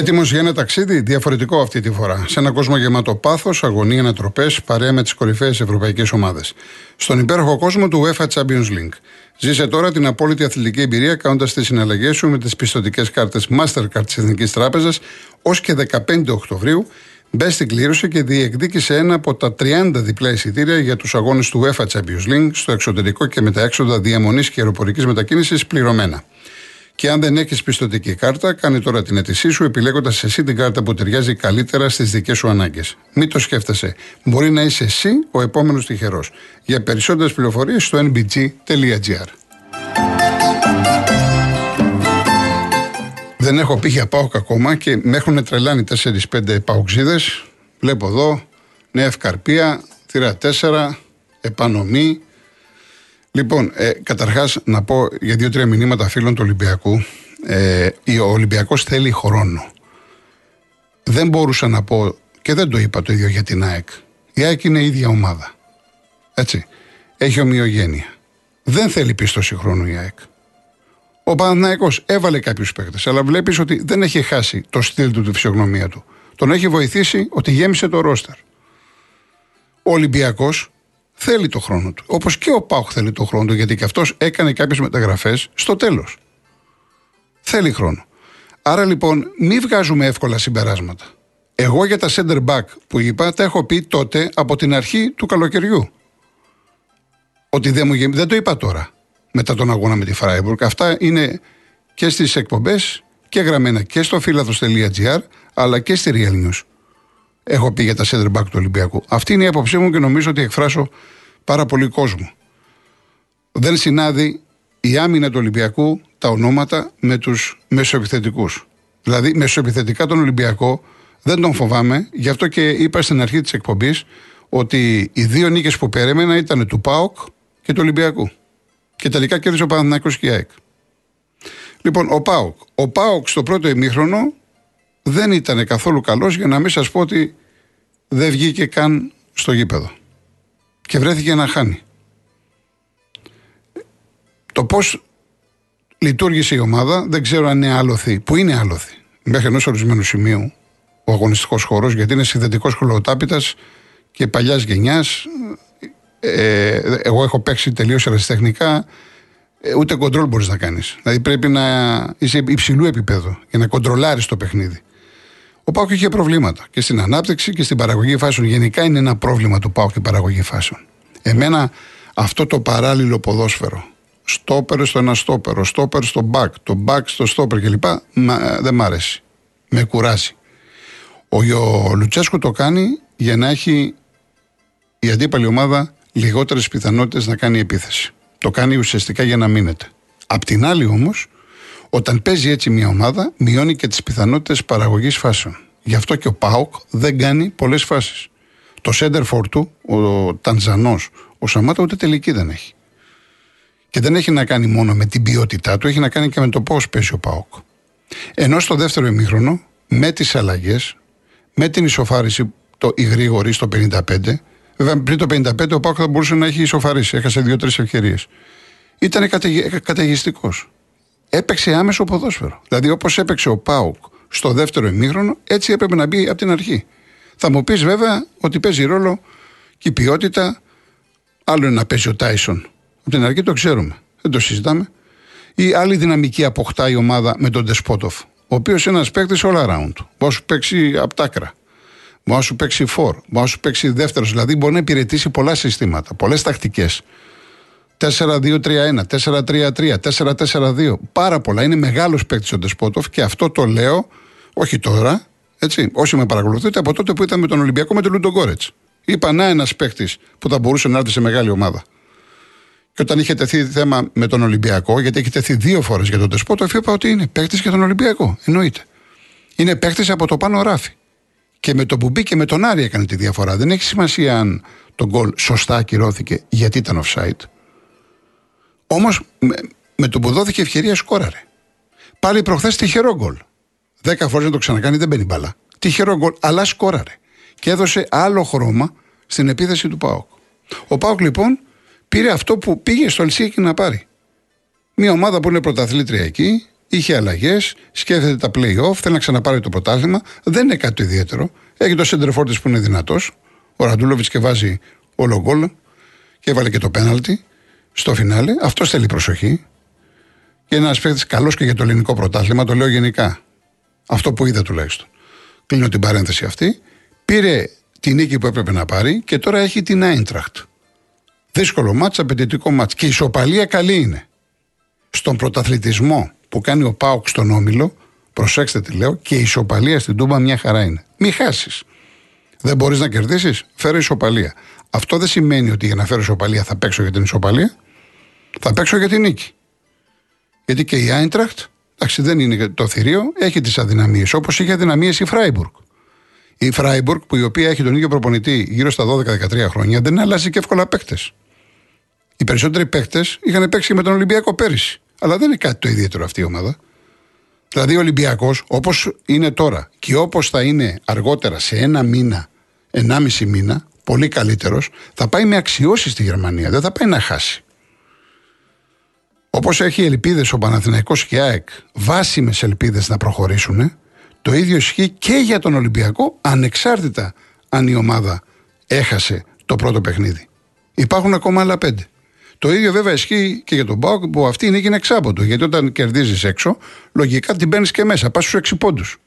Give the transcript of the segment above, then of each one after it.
Έτοιμος για ένα ταξίδι; Διαφορετικό αυτή τη φορά. Σε ένα κόσμο γεμάτο πάθος, αγωνία, ανατροπές, παρέα με τις κορυφαίες ευρωπαϊκές ομάδες. Στον υπέροχο κόσμο του UEFA Champions League. Ζήσε τώρα την απόλυτη αθλητική εμπειρία κάνοντας τις συναλλαγές σου με τις πιστοτικές κάρτες Mastercard της Εθνικής Τράπεζας ως και 15 Οκτωβρίου. Μπες στην κλήρωση και διεκδίκησε ένα από τα 30 διπλά εισιτήρια για τους αγώνες του UEFA Champions League στο εξωτερικό και με τα έξοδα διαμονής και αεροπορικής μετακίνησης πληρωμένα. Και αν δεν έχεις πιστοτική κάρτα, κάνε τώρα την αίτησή σου επιλέγοντας εσύ την κάρτα που ταιριάζει καλύτερα στις δικές σου ανάγκες. Μην το σκέφτεσαι. Μπορεί να είσαι εσύ ο επόμενος τυχερός. Για περισσότερες πληροφορίες στο nbg.gr. Δεν έχω πει για ΠΑΟΚ ακόμα και με έχουν τρελάνει 4-5 παοξίδε. Βλέπω εδώ Νέα Ευκαρπία, θύρα 4, επανομή, Λοιπόν, ε, καταρχάς να πω για δύο-τρία μηνύματα φίλων του Ολυμπιακού. Ε, ο Ολυμπιακός θέλει χρόνο. Δεν μπορούσα να πω και δεν το είπα το ίδιο για την ΑΕΚ. Η ΑΕΚ είναι η ίδια ομάδα. Έτσι. Έχει ομοιογένεια. Δεν θέλει πίστοση χρόνου η ΑΕΚ. Ο Παναθηναϊκός έβαλε κάποιους παίκτες, αλλά βλέπεις ότι δεν έχει χάσει το στυλ του, τη φυσιογνωμία του. Τον έχει βοηθήσει ότι γέμισε το ρόστερ. Ο Ολυμπιακός θέλει το χρόνο του. Όπως και ο Πάουκ θέλει το χρόνο του, γιατί και αυτός έκανε κάποιες μεταγραφές στο τέλος. Θέλει χρόνο. Άρα λοιπόν, μην βγάζουμε εύκολα συμπεράσματα. Εγώ για τα center back που είπα, τα έχω πει τότε από την αρχή του καλοκαιριού. Ότι δεν, μου, δεν το είπα τώρα, μετά τον αγώνα με τη Φράιμπουργκ. Αυτά είναι και στις εκπομπές και γραμμένα και στο φύλαθο.gr αλλά και στη Real News έχω πει για τα center back του Ολυμπιακού. Αυτή είναι η άποψή μου και νομίζω ότι εκφράσω πάρα πολύ κόσμο. Δεν συνάδει η άμυνα του Ολυμπιακού τα ονόματα με τους μεσοεπιθετικούς. Δηλαδή, μεσοεπιθετικά τον Ολυμπιακό δεν τον φοβάμαι, γι' αυτό και είπα στην αρχή της εκπομπής ότι οι δύο νίκες που περίμενα ήταν του ΠΑΟΚ και του Ολυμπιακού. Και τελικά κέρδισε ο Παναθηναϊκός και η ΑΕΚ. Λοιπόν, ο ΠΑΟΚ. Ο ΠΑΟΚ στο πρώτο ημίχρονο δεν ήταν καθόλου καλός για να μην σας πω ότι δεν βγήκε καν στο γήπεδο. Και βρέθηκε να χάνει. Το πώς λειτουργήσε η ομάδα δεν ξέρω αν είναι άλοθη, που είναι άλοθη. Μέχρι ενός ορισμένου σημείου ο αγωνιστικός χώρος, γιατί είναι συνδετικός χολοτάπητα και παλιάς γενιάς. Ε, εγώ έχω παίξει τελείως ερασιτεχνικά. Ε, ούτε κοντρόλ μπορείς να κάνεις. Δηλαδή πρέπει να είσαι υψηλού επίπεδου για να κοντρολάρεις το παιχνίδι. Ο Πάουκ είχε προβλήματα και στην ανάπτυξη και στην παραγωγή φάσεων. Γενικά είναι ένα πρόβλημα του Πάουκ η παραγωγή φάσεων. Εμένα αυτό το παράλληλο ποδόσφαιρο, στόπερ στο ένα στόπερο, στόπερ στο μπακ, το μπακ στο στόπερ κλπ. δεν μ' αρέσει. Με κουράζει. Ο, ο Λουτσέσκου το κάνει για να έχει η αντίπαλη ομάδα λιγότερες πιθανότητες να κάνει επίθεση. Το κάνει ουσιαστικά για να μείνετε. Απ' την άλλη όμως, όταν παίζει έτσι μια ομάδα, μειώνει και τις πιθανότητες παραγωγής φάσεων. Γι' αυτό και ο Πάοκ δεν κάνει πολλές φάσεις. Το σέντερ του, ο Τανζανός, ο Σαμάτα, ούτε τελική δεν έχει. Και δεν έχει να κάνει μόνο με την ποιότητά του, έχει να κάνει και με το πώς παίζει ο Πάοκ. Ενώ στο δεύτερο ημίχρονο, με τις αλλαγές, με την ισοφάριση το, η γρήγορη στο 55, βέβαια πριν το 55 ο Πάοκ θα μπορούσε να έχει ισοφαρίσει, έχασε δύο-τρεις ευκαιρίες. Ήταν καταιγιστικός έπαιξε άμεσο ποδόσφαιρο. Δηλαδή, όπως έπαιξε ο Πάουκ στο δεύτερο ημίχρονο, έτσι έπρεπε να μπει από την αρχή. Θα μου πεις βέβαια ότι παίζει ρόλο και η ποιότητα. Άλλο είναι να παίζει ο Τάισον. Από την αρχή το ξέρουμε. Δεν το συζητάμε. Ή άλλη δυναμική αποκτά η ομάδα με τον Ντεσπότοφ. Ο οποίος είναι ένας παίκτης all around. Μπορεί να σου παίξει από τάκρα. Μπορεί να σου παίξει φορ. Μπορεί να σου παίξει δεύτερος. Δηλαδή μπορεί να υπηρετήσει πολλά συστήματα, πολλές τακτικές. 4-2-3-1, 4-3-3, 4-4-2. Πάρα πολλά. Είναι μεγάλος παίκτης ο Ντεσπότοφ και αυτό το λέω όχι τώρα. Έτσι, όσοι με παρακολουθείτε από τότε που ήταν με τον Ολυμπιακό με τον Λούντο Γκόρετς. Είπα να ένας παίκτης που θα μπορούσε να έρθει σε μεγάλη ομάδα. Και όταν είχε τεθεί θέμα με τον Ολυμπιακό, γιατί έχει τεθεί δύο φορές για τον Ντεσπότοφ, είπα ότι είναι παίκτης για τον Ολυμπιακό. Εννοείται. Είναι παίκτης από το πάνω ράφι. Και με τον Μπουμπί και με τον Άρη έκανε τη διαφορά. Δεν έχει σημασία αν το γκολ σωστά ακυρώθηκε γιατί ήταν offside. Όμως με, με το που δόθηκε ευκαιρία σκόραρε. Πάλι προχθές τυχερό γκολ. Δέκα φορές να το ξανακάνει δεν μπαίνει μπαλά. Τυχερό γκολ, αλλά σκόραρε. Και έδωσε άλλο χρώμα στην επίθεση του Πάοκ. Ο Πάοκ λοιπόν πήρε αυτό που πήγε στο Ελσίκη να πάρει. Μια ομάδα που είναι πρωταθλήτρια εκεί, είχε αλλαγές, σκέφτεται τα playoff, θέλει να ξαναπάρει το πρωτάθλημα. Δεν είναι κάτι το ιδιαίτερο. Έχει το center που είναι δυνατός. Ο Ραντούλοβιτς και βάζει όλο γκολ και έβαλε και το πέναλτι στο φινάλε. Αυτός θέλει προσοχή. Και είναι ένας παίκτης καλός και για το ελληνικό πρωτάθλημα, το λέω γενικά. Αυτό που είδα τουλάχιστον. Κλείνω την παρένθεση αυτή. Πήρε τη νίκη που έπρεπε να πάρει και τώρα έχει την Άιντραχτ. Δύσκολο μάτς, απαιτητικό μάτς. Και η ισοπαλία καλή είναι. Στον πρωταθλητισμό που κάνει ο Πάοκ στον Όμιλο, προσέξτε τι λέω, και η ισοπαλία στην Τούμπα μια χαρά είναι. Μη χάσεις. Δεν μπορείς να κερδίσεις, φέρε ισοπαλία. Αυτό δεν σημαίνει ότι για να φέρω ισοπαλία θα παίξω για την ισοπαλία. Θα παίξω για την νίκη. Γιατί και η Άιντραχτ, εντάξει δεν είναι το θηρίο, έχει τις αδυναμίες. Όπως είχε αδυναμίες η Φράιμπουργκ. Η Φράιμπουργκ, που η οποία έχει τον ίδιο προπονητή γύρω στα 12-13 χρόνια, δεν αλλάζει και εύκολα παίκτες. Οι περισσότεροι παίκτες είχαν παίξει με τον Ολυμπιακό πέρυσι. Αλλά δεν είναι κάτι το ιδιαίτερο αυτή η ομάδα. Δηλαδή ο Ολυμπιακός, όπως είναι τώρα και όπως θα είναι αργότερα σε ένα μήνα, ενάμιση μήνα, πολύ καλύτερος, θα πάει με αξιώσεις στη Γερμανία. Δεν θα πάει να χάσει. Όπως έχει ελπίδες ο Παναθηναϊκός και η ΑΕΚ, βάσιμες ελπίδες να προχωρήσουν, το ίδιο ισχύει και για τον Ολυμπιακό, ανεξάρτητα αν η ομάδα έχασε το πρώτο παιχνίδι. Υπάρχουν ακόμα άλλα πέντε. Το ίδιο βέβαια ισχύει και για τον Μπάουκ που αυτή η νίκη είναι εξάποτο. Γιατί όταν κερδίζεις έξω, λογικά την παίρνεις και μέσα. Πας στους έξι πόντους.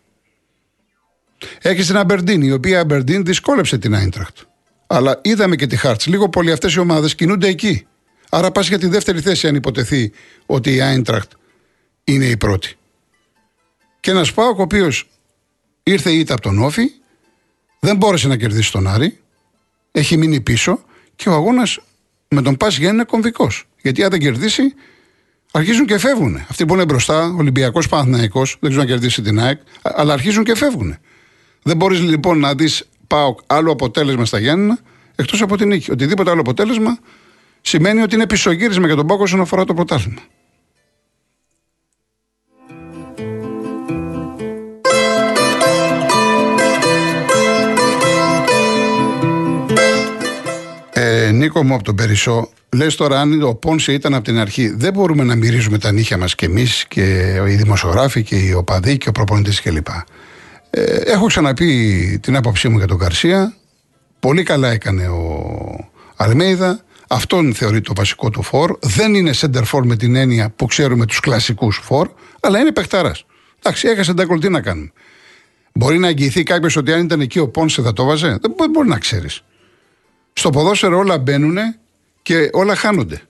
Έχεις την Αμπερντίν, η οποία Αμπερντίν δυσκόλεψε την Άιντραχτ. Αλλά είδαμε και τη Χάρτς. Λίγο πολύ αυτές οι ομάδες κινούνται εκεί. Άρα πας για τη δεύτερη θέση, αν υποτεθεί ότι η Άιντραχτ είναι η πρώτη. Και ένας Πάοκ ο οποίος ήρθε η ήττα από τον Όφη, δεν μπόρεσε να κερδίσει τον Άρη, έχει μείνει πίσω και ο αγώνας με τον Πα είναι κομβικός. Γιατί αν δεν κερδίσει, αρχίζουν και φεύγουν. Αυτοί που είναι μπροστά, Ολυμπιακός Παναθναϊκό, δεν ξέρουν να κερδίσει την ΑΕΚ, αλλά αρχίζουν και φεύγουν. Δεν μπορείς λοιπόν να δεις πάω άλλο αποτέλεσμα στα Γιάννενα εκτός από την νίκη. Οτιδήποτε άλλο αποτέλεσμα σημαίνει ότι είναι πισωγύρισμα για τον Πάκο όσον αφορά το πρωτάθλημα. Ε, Νίκο μου από τον Περισσό, λες τώρα αν ο Πόνσε ήταν από την αρχή, δεν μπορούμε να μυρίζουμε τα νύχια μας κι εμείς και οι δημοσιογράφοι και οι οπαδοί και ο προπονητής κλπ. Ε, έχω ξαναπεί την άποψή μου για τον Καρσία. Πολύ καλά έκανε ο Αλμέιδα. Αυτόν θεωρεί το βασικό του φόρ. Δεν είναι center for με την έννοια που ξέρουμε τους κλασικούς φόρ, αλλά είναι παιχταρά. Εντάξει, έχασε τα κολτή να κάνουμε. Μπορεί να εγγυηθεί κάποιος ότι αν ήταν εκεί ο Πόνσε θα το βάζε; Δεν μπορεί να ξέρεις. Στο ποδόσφαιρο όλα μπαίνουν και όλα χάνονται.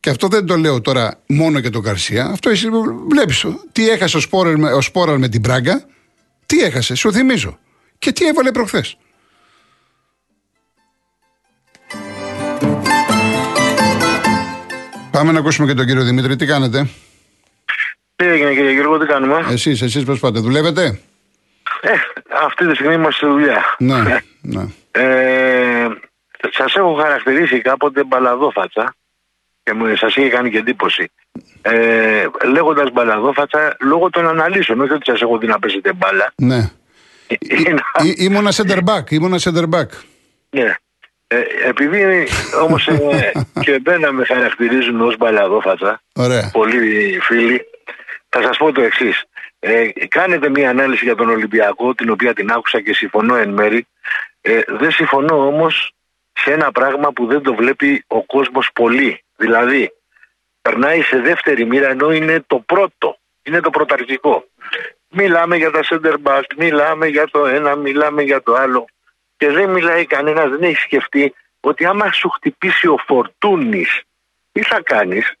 Και αυτό δεν το λέω τώρα μόνο για τον Καρσία. Αυτό εσύ βλέπεις. Τι έχασε ο Σπόραρ, με, ο με την Πράγκα. Τι έχασε, σου θυμίζω. Και τι έβαλε προχθές. Πάμε να ακούσουμε και τον κύριο Δημήτρη. Τι κάνετε; Τι έγινε κύριε Γιώργο, τι κάνουμε; Εσείς, εσείς πώς πάτε, δουλεύετε; Ε, αυτή τη στιγμή είμαστε στη δουλειά. Ναι, ναι. Ε, σας έχω χαρακτηρίσει κάποτε μπαλαδόφατσα και μου, σας είχε κάνει και εντύπωση. Ε, λέγοντας μπαλαδόφατσα λόγω των αναλύσεων, όχι ότι σας έχω δει να παίζετε μπάλα. Ναι. ήμουνα center back, ήμουνα center back. Ναι. Ε, επειδή όμως ε, και εμένα με χαρακτηρίζουν ως μπαλαδόφατσα, Ωραία. πολλοί φίλοι, θα σας πω το εξής. Ε, κάνετε μια ανάλυση για τον Ολυμπιακό, την οποία την άκουσα και συμφωνώ εν μέρη. Ε, δεν συμφωνώ όμως σε ένα πράγμα που δεν το βλέπει ο κόσμος πολύ. Δηλαδή, περνάει σε δεύτερη μοίρα ενώ είναι το πρώτο, είναι το πρωταρχικό. Μιλάμε για τα center back, μιλάμε για το ένα, μιλάμε για το άλλο. Και δεν μιλάει κανένας, δεν έχει σκεφτεί ότι άμα σου χτυπήσει ο Φορτούνης, τι θα κάνεις;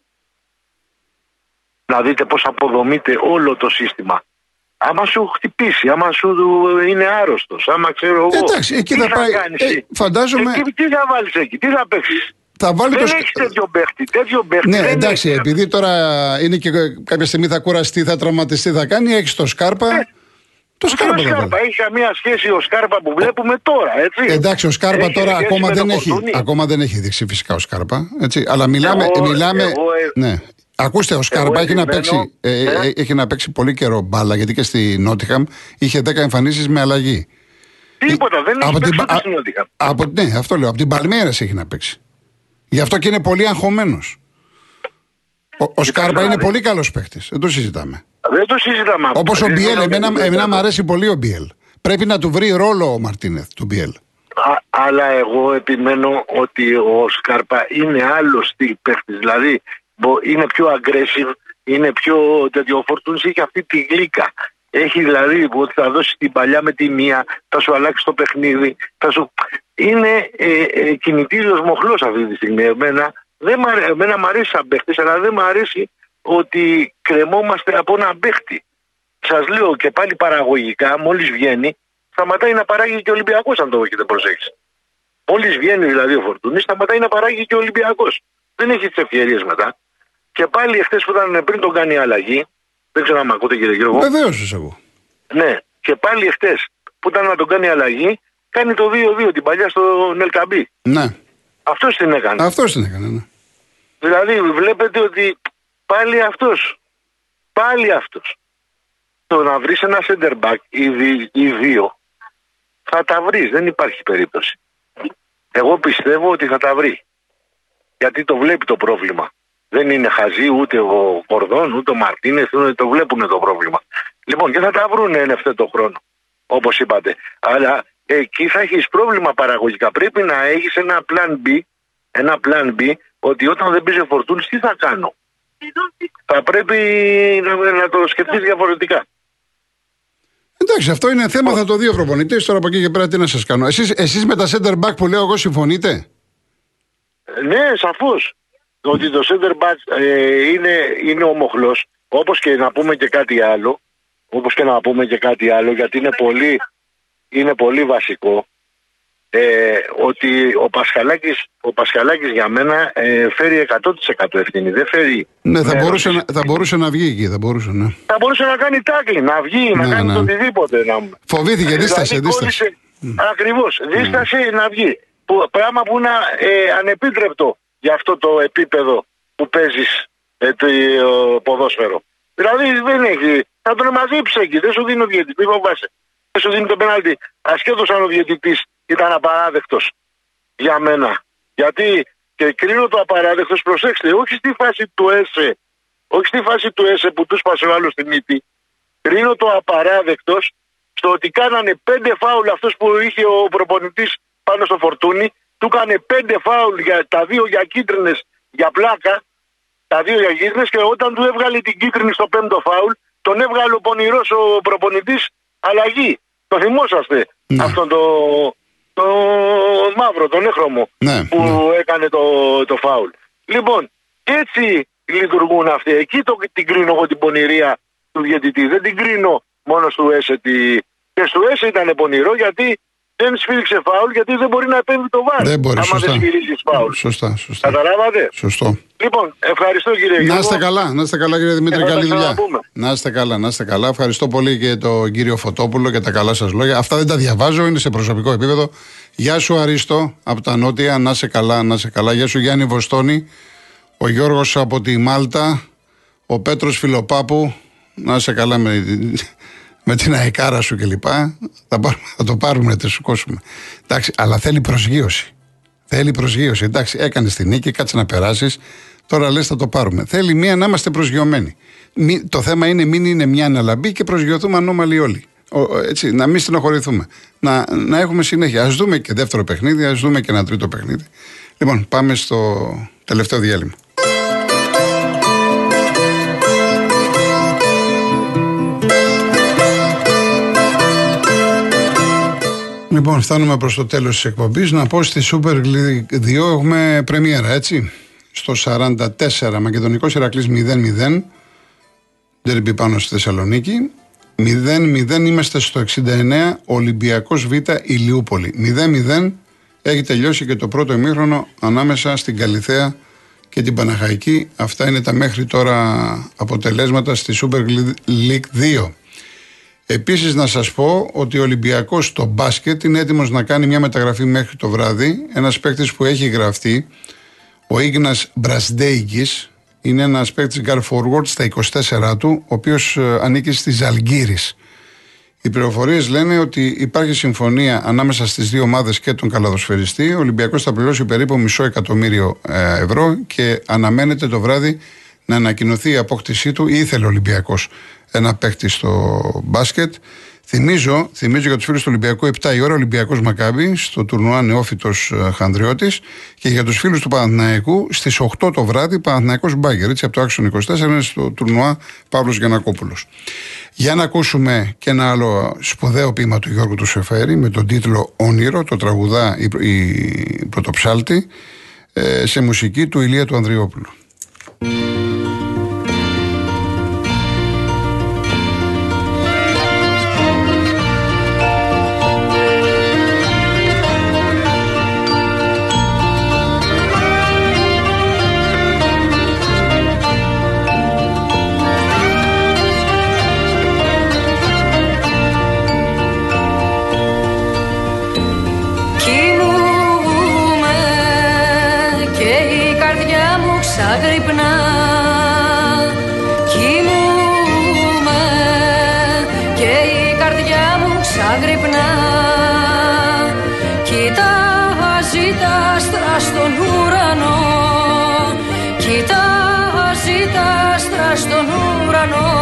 Να δείτε πώς αποδομείται όλο το σύστημα. Άμα σου χτυπήσει, άμα σου είναι άρρωστος, άμα ξέρω εγώ. Εντάξει, εκεί τι θα, θα, πάει. κάνεις, Ε, φαντάζομαι. εκεί, τι θα βάλεις εκεί, τι θα παίξεις; Θα βάλει Δεν το. έχεις τέτοιο παίχτη, τέτοιο παίχτη. Ναι, δεν εντάξει, έχεις. επειδή τώρα είναι και κάποια στιγμή θα κουραστεί, θα τραυματιστεί, θα κάνει, έχεις το Σκάρπα. Ε, Το Αυτό Σκάρπα ο θα Σκάρπα βάλει. έχει καμία σχέση ο Σκάρπα που βλέπουμε τώρα, έτσι. Εντάξει, ο Σκάρπα Έχει τώρα σχέση ακόμα με δεν, τον έχει, Φορτούνη. ακόμα δεν έχει δείξει φυσικά ο Σκάρπα. Έτσι, αλλά μιλάμε. Εγώ- μιλάμε εγώ, ε, ναι. Ακούστε, ο Σκάρπα έχει να, επιμένω, παίξει, ε, ε; ε, έχει να παίξει πολύ καιρό μπάλα γιατί και στη Νότιχαμ είχε 10 εμφανίσεις με αλλαγή. Τίποτα, δεν έχει Από την παίξει πα- ούτε στην Νότιχαμ. Από, ναι, αυτό λέω. Από την Παλμέρα έχει να παίξει. Γι' αυτό και είναι πολύ αγχωμένος. Ο, ο Σκάρπα είναι πολύ καλός παίχτη. Δεν το συζητάμε. Δεν το συζητάμε. Όπως ο Μπιέλ, εμένα, εμένα μου αρέσει πολύ ο Μπιέλ. Πρέπει να του βρει ρόλο ο Μαρτίνεθ του Μπιέλ. αλλά εγώ επιμένω ότι ο Σκάρπα είναι άλλος τι παίχτη. Δηλαδή είναι πιο aggressive, είναι πιο τέτοιο. Ο έχει αυτή τη γλύκα. Έχει δηλαδή ότι θα δώσει την παλιά με τη μία, θα σου αλλάξει το παιχνίδι. Θα σου... Είναι ε, ε, κινητήριος μοχλός αυτή τη στιγμή. Εμένα, δεν μ' αρέσει, εμένα μ' αρέσει σαν παίχτης, αλλά δεν μ' αρέσει ότι κρεμόμαστε από ένα παίχτη. Σας λέω και πάλι παραγωγικά, μόλις βγαίνει, σταματάει να παράγει και ο Ολυμπιακός, αν το έχετε προσέξει. Μόλις βγαίνει δηλαδή ο Φορτούνης, σταματάει να παράγει και ο Ολυμπιακός. Δεν έχει τις ευκαιρίες μετά. Και πάλι εχθές που ήταν πριν τον κάνει αλλαγή, δεν ξέρω αν με ακούτε κύριε Γιώργο. Βεβαίως εγώ. Ναι, και πάλι εχθές που ήταν να τον κάνει αλλαγή, κάνει το 2-2 την παλιά στο Νελκαμπή. Ναι. Αυτός την έκανε. Αυτός την έκανε, ναι. Δηλαδή βλέπετε ότι πάλι αυτός. Πάλι αυτός. Το να βρεις ένα center back ή, δι, ή δύο θα τα βρεις. Δεν υπάρχει περίπτωση. Εγώ πιστεύω ότι θα τα βρει. Γιατί το βλέπει το πρόβλημα. Δεν είναι χαζή ούτε ο Κορδόν ούτε ο Μαρτίνεθ, ούτε το βλέπουν το πρόβλημα. Λοιπόν, και θα τα βρουν εν ευθέτω χρόνο, όπως είπατε. Αλλά εκεί θα έχεις πρόβλημα παραγωγικά. Πρέπει να έχεις ένα plan B, ένα plan B, ότι όταν δεν πεις φορτούνη, τι θα κάνω. Θα πρέπει να, να το σκεφτείς διαφορετικά. Εντάξει, αυτό είναι θέμα, θα το δει ο προπονητής. Τώρα από εκεί και πέρα τι να σας κάνω. Εσείς με τα center back που λέω εγώ συμφωνείτε; Ναι, σαφώς ότι το center back ε, είναι, είναι ο μοχλός όπως και να πούμε και κάτι άλλο όπως και να πούμε και κάτι άλλο γιατί είναι πολύ, είναι πολύ βασικό ε, ότι ο Πασχαλάκης, ο Πασχαλάκης για μένα ε, φέρει 100% ευθύνη. Δεν φέρει. Ναι, θα μπορούσε, να, θα μπορούσε να βγει εκεί. Θα μπορούσε, ναι. θα μπορούσε να κάνει τάκλι, να βγει, να ναι, κάνει ναι. το οτιδήποτε. Να... Φοβήθηκε, δηλαδή, δίστασε. δίστασε. Ακριβώς. Δίστασε να βγει. Που, πράγμα που είναι ε, ανεπίτρεπτο για αυτό το επίπεδο που παίζεις ε, το ποδόσφαιρο. Δηλαδή δεν έχει. Θα τον μαζέψει εκεί. Δεν σου δίνει ο διαιτητή. Δεν φοβάσαι. Δεν σου δίνει το πέναλτι. Ασχέτω αν ο διαιτητής ήταν απαράδεκτος για μένα. Γιατί και κρίνω το απαράδεκτος, προσέξτε, όχι στη φάση του ΕΣΕ, όχι στη φάση του ΕΣΕ που τους σπάσε ο άλλος στη μύτη. Κρίνω το απαράδεκτος στο ότι κάνανε πέντε φάουλ αυτός που είχε ο προπονητής πάνω στο φορτούνι του έκανε πέντε φάουλ για τα δύο για κίτρινες για πλάκα. Τα δύο για κίτρινες και όταν του έβγαλε την κίτρινη στο πέμπτο φάουλ, τον έβγαλε ο πονηρός ο προπονητής αλλαγή. Το θυμόσαστε ναι. αυτόν το, το μαύρο, τον έχρωμο ναι, που ναι. έκανε το, το φάουλ. Λοιπόν, έτσι λειτουργούν αυτοί. Εκεί το, την κρίνω εγώ την πονηρία του διαιτητή. Δεν την κρίνω μόνο στο ΕΣΕ. Και στο ΕΣΕ ήταν πονηρό γιατί δεν σφίριξε φάουλ γιατί δεν μπορεί να επέμβει το βάρο. Δεν μπορεί, άμα σωστά. δεν σφυρίζεις φάουλ. Σωστά, σωστά. Καταλάβατε; Σωστό. Λοιπόν, ευχαριστώ κύριε Γιώργο. Να είστε καλά, να είστε καλά κύριε Δημήτρη, καλή δουλειά. Να είστε καλά, να είστε καλά. Ευχαριστώ πολύ και τον κύριο Φωτόπουλο για τα καλά σας λόγια. Αυτά δεν τα διαβάζω, είναι σε προσωπικό επίπεδο. Γεια σου Αρίστο από τα Νότια, να είσαι καλά, να είσαι καλά. Γεια σου Γιάννη Βοστόνη, ο Γιώργος από τη Μάλτα, ο Πέτρος Φιλοπάπου, να είσαι καλά με με την αεκάρα σου κλπ. Θα, θα το πάρουμε να τη σηκώσουμε. Εντάξει, αλλά θέλει προσγείωση. Θέλει προσγείωση. Εντάξει, έκανες την νίκη, κάτσε να περάσεις. Τώρα λες θα το πάρουμε. Θέλει μία να είμαστε προσγειωμένοι. το θέμα είναι μην είναι μια αναλαμπή και προσγειωθούμε ανώμαλοι όλοι. Ο, έτσι, να μην στενοχωρηθούμε. Να, να έχουμε συνέχεια. Α δούμε και δεύτερο παιχνίδι, ας δούμε και ένα τρίτο παιχνίδι. Λοιπόν, πάμε στο τελευταίο διάλειμμα. Λοιπόν, φτάνουμε προς το τέλος της εκπομπής. Να πω στη Super League 2 έχουμε πρεμιέρα, έτσι. Στο 44, Μακεδονικός Ηρακλής 0-0. Δερμπι πάνω στη Θεσσαλονίκη. 0-0 είμαστε στο 69, Ολυμπιακός Β Ηλιούπολη. 0-0 έχει τελειώσει και το πρώτο ημίχρονο ανάμεσα στην Καλιθέα και την Παναχαϊκή. Αυτά είναι τα μέχρι τώρα αποτελέσματα στη Super League 2. Επίσης να σας πω ότι ο Ολυμπιακός στο μπάσκετ είναι έτοιμος να κάνει μια μεταγραφή μέχρι το βράδυ. Ένας παίκτης που έχει γραφτεί, ο Ίγνας Μπρασντέικης, είναι ένας παίκτης guard forward στα 24 του, ο οποίος ε, ανήκει στη Ζαλγκύρης. Οι πληροφορίες λένε ότι υπάρχει συμφωνία ανάμεσα στις δύο ομάδες και τον καλαδοσφαιριστή. Ο Ολυμπιακός θα πληρώσει περίπου μισό εκατομμύριο ε, ευρώ και αναμένεται το βράδυ να ανακοινωθεί η απόκτησή του. Ήθελε ο Ολυμπιακός ένα παίκτη στο μπάσκετ. Θυμίζω, θυμίζω για τους φίλους του Ολυμπιακού 7 η ώρα Ολυμπιακός Μακάμπη στο τουρνουά Νεόφυτος ε, Χανδριώτης και για τους φίλους του Παναθηναϊκού στις 8 το βράδυ Παναθηναϊκός Μπάγκερ. Έτσι από το άξιο 24 είναι στο τουρνουά Παύλος Γιανακόπουλος. Για να ακούσουμε και ένα άλλο σπουδαίο ποίημα του Γιώργου του Σεφέρη με τον τίτλο Όνειρο, το τραγουδά η, η πρωτοψάλτη ε, σε μουσική του Ηλία του Ανδριόπουλου. No.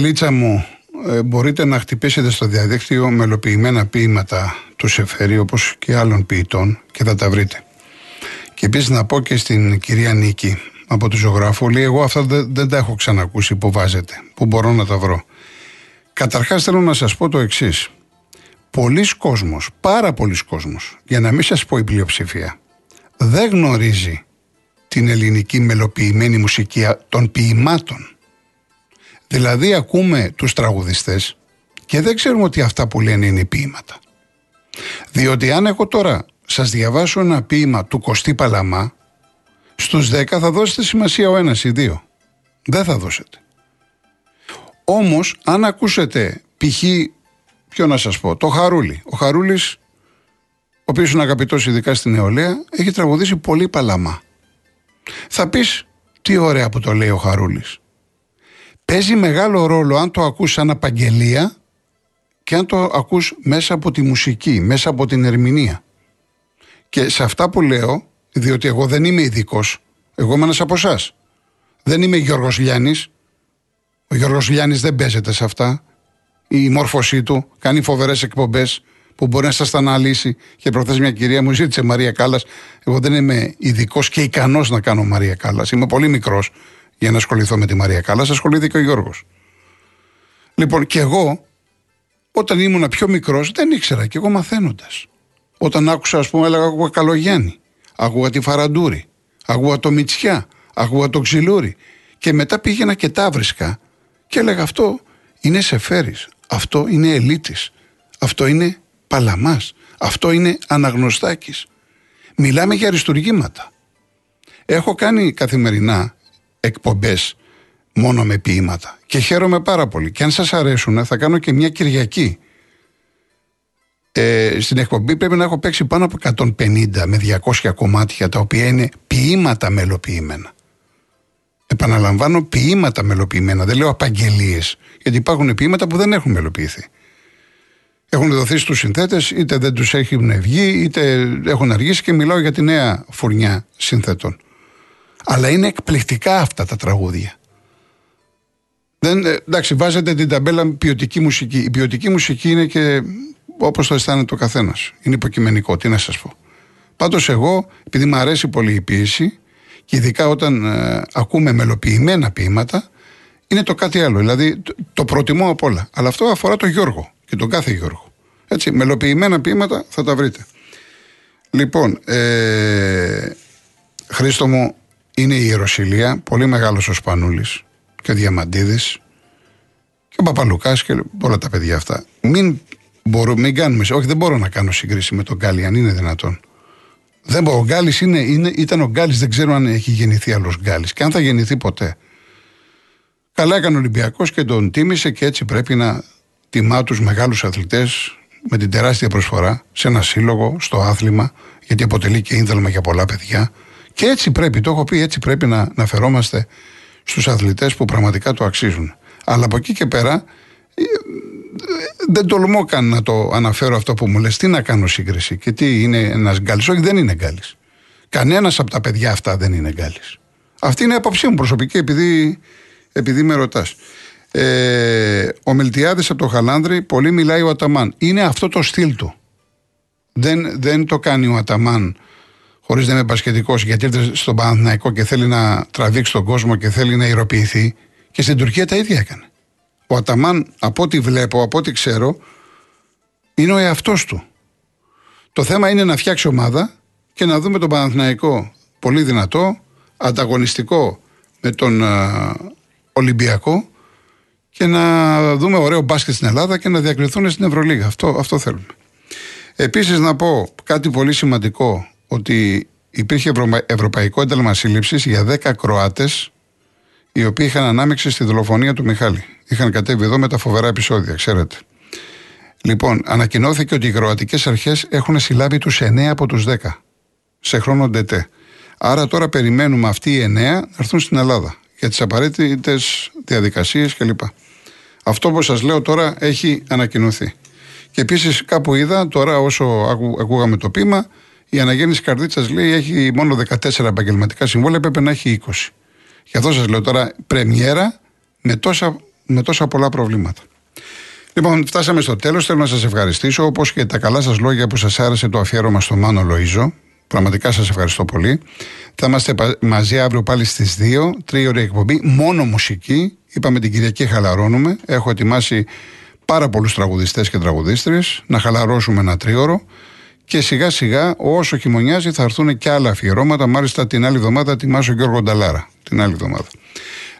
Κυρία Λίτσα μου, ε, μπορείτε να χτυπήσετε στο διαδίκτυο μελοποιημένα ποίηματα του Σεφέρη όπως και άλλων ποιητών και θα τα βρείτε. Και επίσης να πω και στην κυρία Νίκη από τη ζωγράφο, λέει: Εγώ αυτά δεν, δεν τα έχω ξανακούσει που βάζετε, που μπορώ να τα βρω. Καταρχάς θέλω να σας πω το εξής. Πολλοί κόσμος, πάρα πολλοί κόσμος, για να μην σας πω η πλειοψηφία, δεν γνωρίζει την ελληνική μελοποιημένη μουσική των ποιημάτων. Δηλαδή ακούμε τους τραγουδιστές και δεν ξέρουμε ότι αυτά που λένε είναι ποίηματα. Διότι αν εγώ τώρα σας διαβάσω ένα ποίημα του Κωστή Παλαμά στους 10 θα δώσετε σημασία ο ένας ή δύο. Δεν θα δώσετε. Όμως, αν ακούσετε π.χ. ποιο να σας πω, το Χαρούλη. Ο Χαρούλης, ο οποίος είναι αγαπητός ειδικά στην νεολαία, έχει τραγουδήσει πολύ παλαμά. Θα πεις, τι ωραία που το λέει ο Χαρούλης. Παίζει μεγάλο ρόλο αν το ακούς σαν απαγγελία και αν το ακούς μέσα από τη μουσική, μέσα από την ερμηνεία. Και σε αυτά που λέω, διότι εγώ δεν είμαι ειδικός. Εγώ είμαι ένας από εσάς. Δεν είμαι Γιώργος Λιάννης. Ο Γιώργος Λιάννης δεν παίζεται σε αυτά. Η μόρφωσή του κάνει φοβερές εκπομπές που μπορεί να σας τα αναλύσει. Και προχθές μια κυρία μου ζήτησε Μαρία Κάλλας. Εγώ δεν είμαι ειδικός και ικανός να κάνω Μαρία Κάλλας. Είμαι πολύ μικρός για να ασχοληθώ με τη Μαρία Κάλλας. Ασχολήθηκε ο Γιώργος. Λοιπόν, και εγώ, όταν ήμουν πιο μικρός, δεν ήξερα και εγώ μαθαίνοντας. Όταν άκουσα, ας πούμε, έλεγα άκουγα Καλογιάννη, άκουγα τη Φαραντούρη, άκουγα το Μιτσιά, άκουγα το Ξυλούρι. Και μετά πήγαινα και τα βρίσκα και έλεγα αυτό είναι Σεφέρης, αυτό είναι Ελίτης, αυτό είναι Παλαμάς, αυτό είναι Αναγνωστάκης. Μιλάμε για αριστουργήματα. Έχω κάνει καθημερινά εκπομπές μόνο με ποίηματα και χαίρομαι πάρα πολύ. Και αν σας αρέσουν θα κάνω και μια Κυριακή. Ε, στην εκπομπή πρέπει να έχω παίξει πάνω από 150 με 200 κομμάτια τα οποία είναι ποίηματα μελοποιημένα. Επαναλαμβάνω, ποίηματα μελοποιημένα. Δεν λέω απαγγελίες. Γιατί υπάρχουν ποίηματα που δεν έχουν μελοποιηθεί. Έχουν δοθεί στους συνθέτες, είτε δεν τους έχουν βγει, είτε έχουν αργήσει και μιλάω για τη νέα φουρνιά συνθετών. Αλλά είναι εκπληκτικά αυτά τα τραγούδια. Δεν, ε, εντάξει, βάζετε την ταμπέλα ποιοτική μουσική. Η ποιοτική μουσική είναι και όπως το αισθάνεται ο καθένας. Είναι υποκειμενικό, τι να σας πω. Πάντως, εγώ, επειδή μου αρέσει πολύ η ποιήση, και ειδικά όταν ε, ακούμε μελοποιημένα ποίηματα, είναι το κάτι άλλο. Δηλαδή το, το προτιμώ από όλα. Αλλά αυτό αφορά τον Γιώργο και τον κάθε Γιώργο. Έτσι, μελοποιημένα ποίηματα θα τα βρείτε. Λοιπόν, ε, Χρήστο μου, είναι η Ιεροσιλία, πολύ μεγάλος ο Σπανούλης και ο Διαμαντίδης και ο Παπαλουκάς και όλα τα παιδιά αυτά. Μην, μπορώ, μην κάνουμε, όχι δεν μπορώ να κάνω σύγκριση με τον Γκάλι αν είναι δυνατόν. Δεν μπορώ. Ο Γκάλης είναι, είναι, ήταν ο Γκάλης, δεν ξέρω αν έχει γεννηθεί άλλος Γκάλης και αν θα γεννηθεί ποτέ. Καλά έκανε ο Ολυμπιακός και τον τίμησε και έτσι πρέπει να τιμά τους μεγάλους αθλητές με την τεράστια προσφορά σε ένα σύλλογο, στο άθλημα, γιατί αποτελεί και ίνδαλμα για πολλά παιδιά. Και έτσι πρέπει, το έχω πει, έτσι πρέπει να, να φερόμαστε στους αθλητές που πραγματικά το αξίζουν. Αλλά από εκεί και πέρα ε, δεν τολμώ καν να το αναφέρω αυτό που μου λες. Τι να κάνω σύγκριση και τι είναι ένας γκάλης. Όχι δεν είναι γκάλης. Κανένας από τα παιδιά αυτά δεν είναι γκάλης. Αυτή είναι η απόψή μου προσωπική επειδή, επειδή με ρωτάς. Ε, ο Μιλτιάδης από το Χαλάνδρη πολύ μιλάει ο Αταμάν. Είναι αυτό το στυλ του. Δεν, δεν το κάνει ο Αταμάν χωρίς να είμαι πασχετικός γιατί ήρθε στον Παναθηναϊκό και θέλει να τραβήξει τον κόσμο και θέλει να ηρωποιηθεί και στην Τουρκία τα ίδια έκανε ο Αταμάν, από ό,τι βλέπω, από ό,τι ξέρω, είναι ο εαυτός του. Το θέμα είναι να φτιάξει ομάδα και να δούμε τον Παναθηναϊκό πολύ δυνατό, ανταγωνιστικό με τον Ολυμπιακό και να δούμε ωραίο μπάσκετ στην Ελλάδα και να διακριθούν στην Ευρωλίγα. Αυτό, αυτό θέλουμε. Επίσης να πω κάτι πολύ σημαντικό ότι υπήρχε ευρωπαϊκό ένταλμα σύλληψης για 10 Κροάτες οι οποίοι είχαν ανάμειξη στη δολοφονία του Μιχάλη. Είχαν κατέβει εδώ με τα φοβερά επεισόδια, ξέρετε. Λοιπόν, ανακοινώθηκε ότι οι κροατικές αρχές έχουν συλλάβει τους 9 από τους 10 σε χρόνο ντετέ. Άρα τώρα περιμένουμε αυτοί οι 9 να έρθουν στην Ελλάδα για τις απαραίτητες διαδικασίες κλπ. Αυτό που σας λέω τώρα έχει ανακοινωθεί. Και επίσης κάπου είδα τώρα, όσο ακούγαμε το ποίημα, η αναγέννηση Καρδίτσας λέει έχει μόνο 14 επαγγελματικά συμβόλαια, έπρεπε να έχει 20. Γι' αυτό σας λέω τώρα πρεμιέρα με τόσα, με τόσα πολλά προβλήματα. Λοιπόν, φτάσαμε στο τέλος. Θέλω να σας ευχαριστήσω, όπως και τα καλά σας λόγια που σας άρεσε το αφιέρωμα στο Μάνο Λοίζο. Πραγματικά σας ευχαριστώ πολύ. Θα είμαστε μαζί αύριο πάλι στις 2, τρίωρη εκπομπή, μόνο μουσική. Είπαμε την Κυριακή χαλαρώνουμε. Έχω ετοιμάσει πάρα πολλούς τραγουδιστές και τραγουδίστριες. Να χαλαρώσουμε ένα τρίωρο. Και σιγά σιγά, όσο χειμωνιάζει, θα έρθουν και άλλα αφιερώματα. Μάλιστα, την άλλη εβδομάδα ετοιμάσω Γιώργο Νταλάρα. Την άλλη εβδομάδα.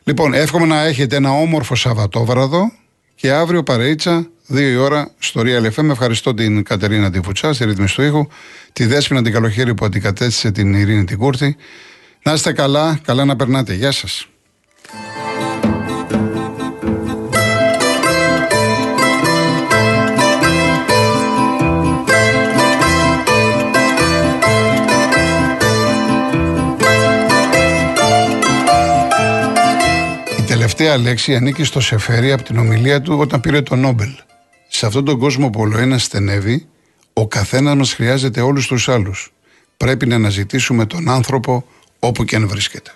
Λοιπόν, εύχομαι να έχετε ένα όμορφο Σαββατόβραδο και αύριο παρείτσα, δύο η ώρα, στο Real FM. Ευχαριστώ την Κατερίνα τη Φουτσά, στη ρύθμιση του ήχου, τη Δέσποινα την Καλοχέρη που αντικατέστησε την Ειρήνη την Κούρτη. Να είστε καλά, καλά να περνάτε. Γεια σας. Τελευταία λέξη ανήκει στο Σεφέρι από την ομιλία του όταν πήρε το Νόμπελ. Σε αυτόν τον κόσμο που ολοένα στενεύει, ο καθένας μας χρειάζεται όλους τους άλλους. Πρέπει να αναζητήσουμε τον άνθρωπο όπου και αν βρίσκεται.